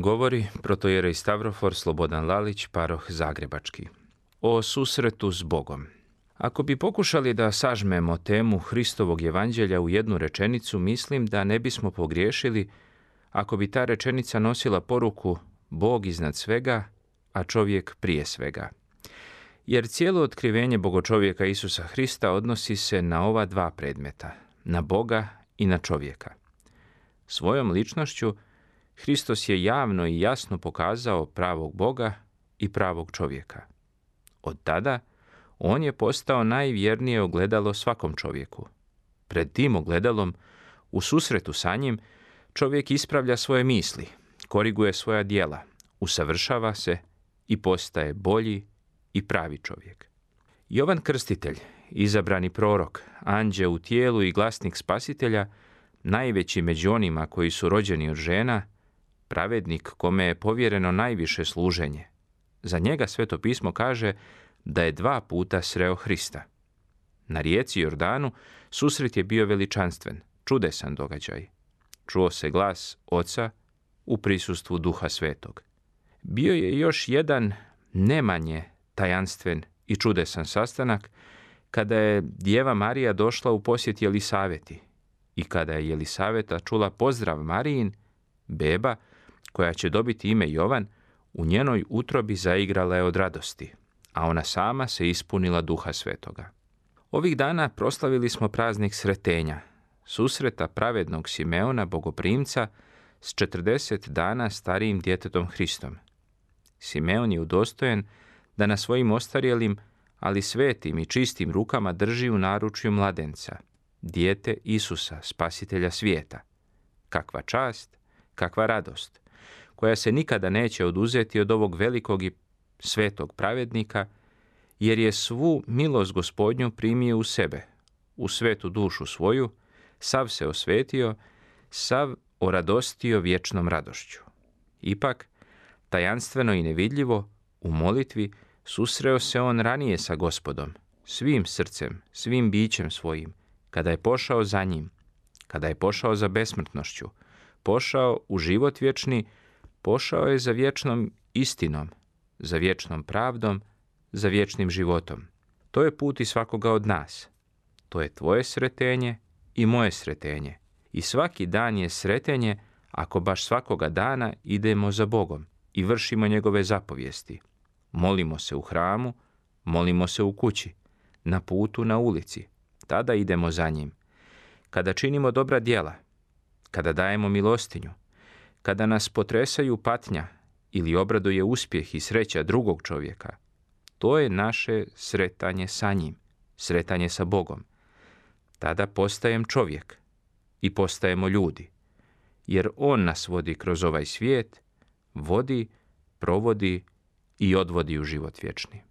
Govori protojerej Stavrofor Slobodan Lalić, paroh Zagrebački. O susretu s Bogom. Ako bi pokušali da sažmemo temu Hristovog evanđelja u jednu rečenicu, mislim da ne bismo pogriješili ako bi ta rečenica nosila poruku Bog iznad svega, a čovjek prije svega. Jer cijelo otkrivenje bogočovjeka Isusa Hrista odnosi se na ova dva predmeta, na Boga i na čovjeka. Svojom ličnošću Hristos je javno i jasno pokazao pravog Boga i pravog čovjeka. Od tada on je postao najvjernije ogledalo svakom čovjeku. Pred tim ogledalom, u susretu sa njim, čovjek ispravlja svoje misli, koriguje svoja dijela, usavršava se i postaje bolji i pravi čovjek. Jovan Krstitelj, izabrani prorok, anđe u tijelu i glasnik spasitelja, najveći među onima koji su rođeni od žena, pravednik kome je povjereno najviše služenje. Za njega sveto pismo kaže da je dva puta sreo Hrista. Na rijeci Jordanu susret je bio veličanstven, čudesan događaj. Čuo se glas oca u prisustvu duha svetog. Bio je još jedan nemanje tajanstven i čudesan sastanak kada je Djeva Marija došla u posjet Jelisaveti i kada je Jelisaveta čula pozdrav Marijin, beba, koja će dobiti ime Jovan, u njenoj utrobi zaigrala je od radosti, a ona sama se ispunila duha svetoga. Ovih dana proslavili smo praznik sretenja, susreta pravednog Simeona, bogoprimca, s 40 dana starijim djetetom Hristom. Simeon je udostojen da na svojim ostarjelim, ali svetim i čistim rukama drži u naručju mladenca, dijete Isusa, spasitelja svijeta. Kakva čast, kakva radost, koja se nikada neće oduzeti od ovog velikog i svetog pravednika, jer je svu milost gospodnju primio u sebe, u svetu dušu svoju, sav se osvetio, sav oradostio vječnom radošću. Ipak, tajanstveno i nevidljivo, u molitvi, susreo se on ranije sa gospodom, svim srcem, svim bićem svojim, kada je pošao za njim, kada je pošao za besmrtnošću, pošao u život vječni, pošao je za vječnom istinom, za vječnom pravdom, za vječnim životom. To je put i svakoga od nas. To je tvoje sretenje i moje sretenje. I svaki dan je sretenje ako baš svakoga dana idemo za Bogom i vršimo njegove zapovijesti. Molimo se u hramu, molimo se u kući, na putu, na ulici. Tada idemo za njim. Kada činimo dobra djela, kada dajemo milostinju, kada nas potresaju patnja ili obraduje uspjeh i sreća drugog čovjeka, to je naše sretanje sa njim, sretanje sa Bogom. Tada postajem čovjek i postajemo ljudi, jer On nas vodi kroz ovaj svijet, vodi, provodi i odvodi u život vječni.